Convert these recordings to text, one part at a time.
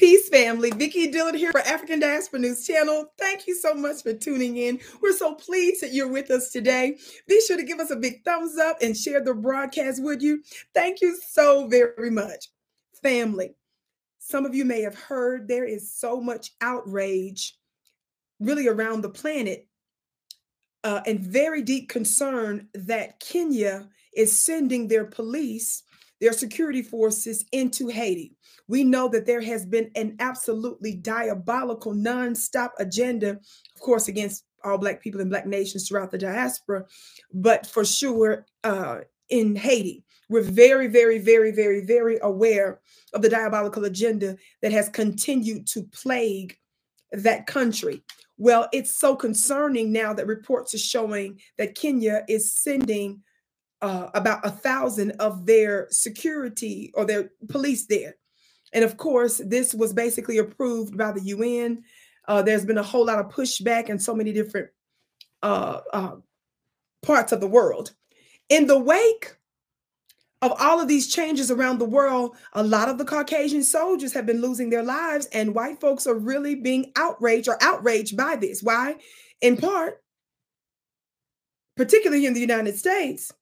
Peace, family. Vicki Dillard here for African Diaspora News Channel. Thank you so much for tuning in. We're so pleased that you're with us today. Be sure to give us a big thumbs up and share the broadcast with you. Thank you so very much. Family, some of you may have heard there is so much outrage really around the planet uh, and very deep concern that Kenya is sending their police, their security forces into Haiti. We know that there has been an absolutely diabolical, nonstop agenda, of course, against all Black people and Black nations throughout the diaspora, but for sure uh, in Haiti. We're very, very, very, very, very aware of the diabolical agenda that has continued to plague that country. Well, it's so concerning now that reports are showing that Kenya is sending uh, about a thousand of their security or their police there. And of course, this was basically approved by the UN. Uh, there's been a whole lot of pushback in so many different uh, uh, parts of the world. In the wake of all of these changes around the world, a lot of the Caucasian soldiers have been losing their lives, and white folks are really being outraged or outraged by this. Why? In part, particularly in the United States,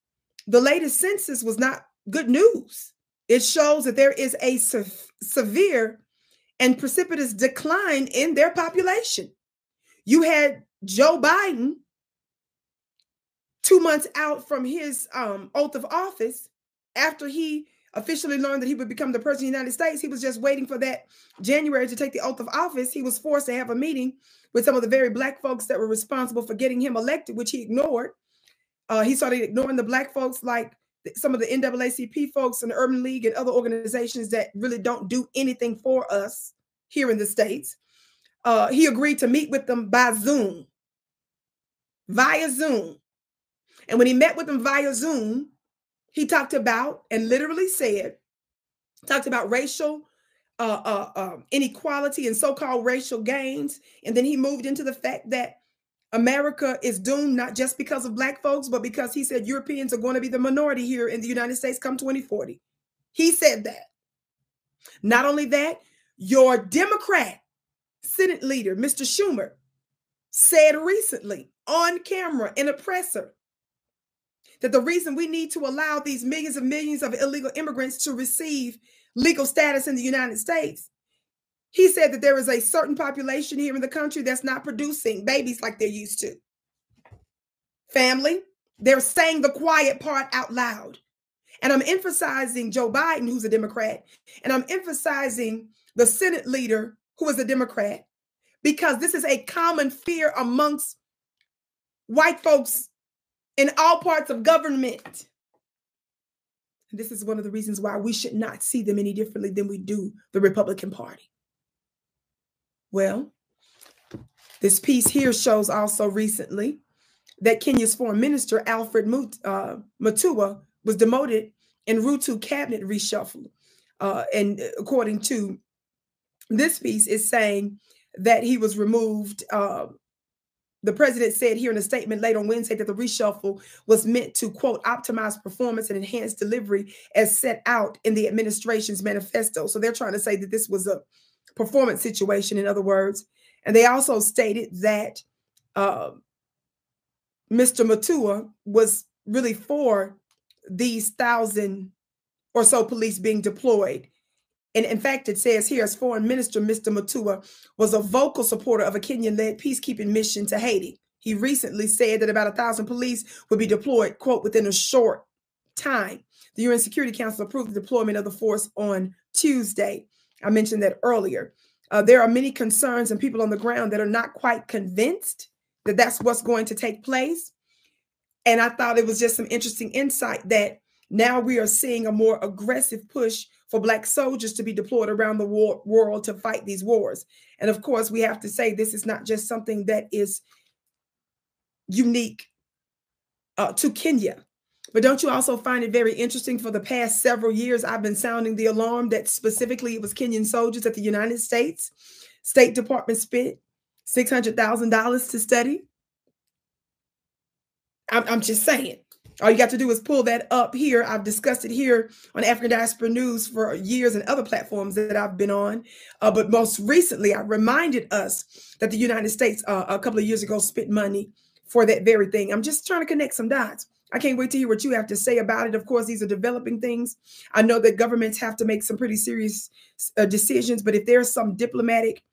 the latest census was not good news. It shows that there is a se- severe and precipitous decline in their population. You had Joe Biden two months out from his um, oath of office after he officially learned that he would become the president of the United States. He was just waiting for that January to take the oath of office. He was forced to have a meeting with some of the very black folks that were responsible for getting him elected, which he ignored. Uh, he started ignoring the black folks like some of the NAACP folks and the Urban League and other organizations that really don't do anything for us here in the States. Uh, he agreed to meet with them by Zoom, via Zoom. And when he met with them via Zoom, he talked about and literally said, talked about racial uh, uh, uh, inequality and so called racial gains. And then he moved into the fact that America is doomed not just because of black folks, but because he said Europeans are going to be the minority here in the United States come 2040. He said that. Not only that, your Democrat Senate leader, Mr. Schumer, said recently on camera in a presser that the reason we need to allow these millions and millions of illegal immigrants to receive legal status in the United States he said that there is a certain population here in the country that's not producing babies like they're used to. Family, they're saying the quiet part out loud. And I'm emphasizing Joe Biden, who's a Democrat, and I'm emphasizing the Senate leader, who is a Democrat, because this is a common fear amongst white folks in all parts of government. This is one of the reasons why we should not see them any differently than we do the Republican Party. Well, this piece here shows also recently that Kenya's foreign minister, Alfred uh, Mutua, was demoted in Ruto cabinet reshuffle. Uh, and according to this piece, is saying that he was removed. Uh, the president said here in a statement late on Wednesday that the reshuffle was meant to, quote, optimize performance and enhance delivery as set out in the administration's manifesto. So they're trying to say that this was a performance situation, in other words. And they also stated that uh, Mr. Mutua was really for these thousand or so police being deployed. And in fact, it says here, as foreign minister, Mr. Mutua was a vocal supporter of a Kenyan led peacekeeping mission to Haiti. He recently said that about a thousand police would be deployed, quote, within a short time. The UN Security Council approved the deployment of the force on Tuesday. I mentioned that earlier. Uh, there are many concerns and people on the ground that are not quite convinced that that's what's going to take place. And I thought it was just some interesting insight that now we are seeing a more aggressive push for Black soldiers to be deployed around the war- world to fight these wars. And of course, we have to say this is not just something that is unique uh, to Kenya. But don't you also find it very interesting? For the past several years, I've been sounding the alarm that specifically it was Kenyan soldiers at the United States State Department spent $600,000 to study. I'm, I'm just saying. All you got to do is pull that up here. I've discussed it here on African Diaspora News for years and other platforms that I've been on. Uh, but most recently, I reminded us that the United States uh, a couple of years ago spent money for that very thing. I'm just trying to connect some dots. I can't wait to hear what you have to say about it. Of course, these are developing things. I know that governments have to make some pretty serious uh, decisions, but if there's some diplomatic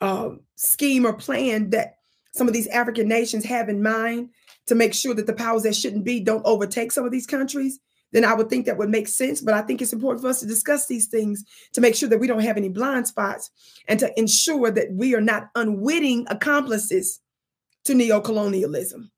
uh, scheme or plan that some of these African nations have in mind to make sure that the powers that shouldn't be don't overtake some of these countries, then I would think that would make sense. But I think it's important for us to discuss these things to make sure that we don't have any blind spots and to ensure that we are not unwitting accomplices to neocolonialism.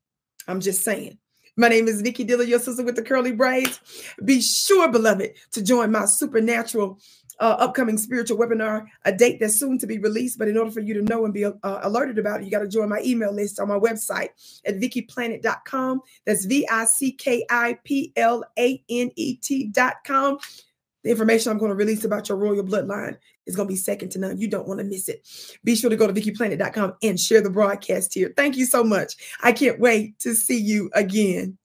I'm just saying. My name is Vicki Dillard, your sister with the curly braids. Be sure, beloved, to join my supernatural uh, upcoming spiritual webinar, a date that's soon to be released. But in order for you to know and be uh, alerted about it, you got to join my email list on my website at vickiplanet.com. That's V I C K I P L A N E T.com. The information I'm going to release about your royal bloodline is going to be second to none. You don't want to miss it. Be sure to go to VickiPlanet.com and share the broadcast here. Thank you so much. I can't wait to see you again.